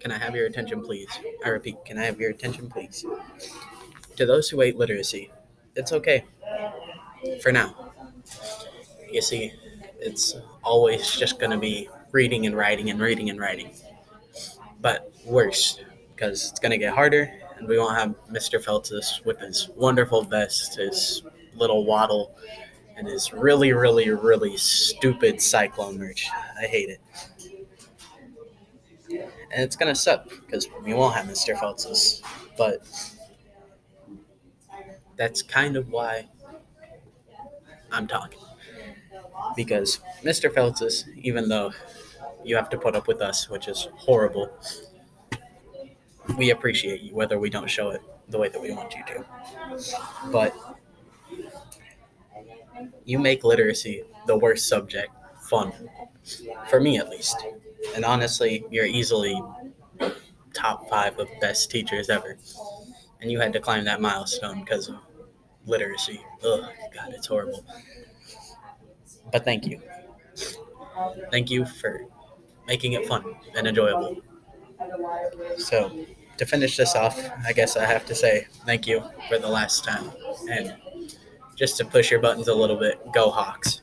can I have your attention, please? I repeat, can I have your attention, please? To those who hate literacy, it's okay. For now. You see, it's always just going to be reading and writing and reading and writing. But worse, because it's going to get harder, and we won't have Mr. Feltus with his wonderful vest, his little waddle, and his really, really, really stupid cyclone merch. I hate it. And it's gonna suck because we won't have Mr. Feltus, but that's kind of why I'm talking. Because Mr. Feltus, even though you have to put up with us, which is horrible, we appreciate you, whether we don't show it the way that we want you to. But you make literacy the worst subject fun, for me at least. And honestly, you're easily top five of best teachers ever. And you had to climb that milestone because of literacy. Ugh, God, it's horrible. But thank you. Thank you for making it fun and enjoyable. So, to finish this off, I guess I have to say thank you for the last time. And just to push your buttons a little bit, go Hawks.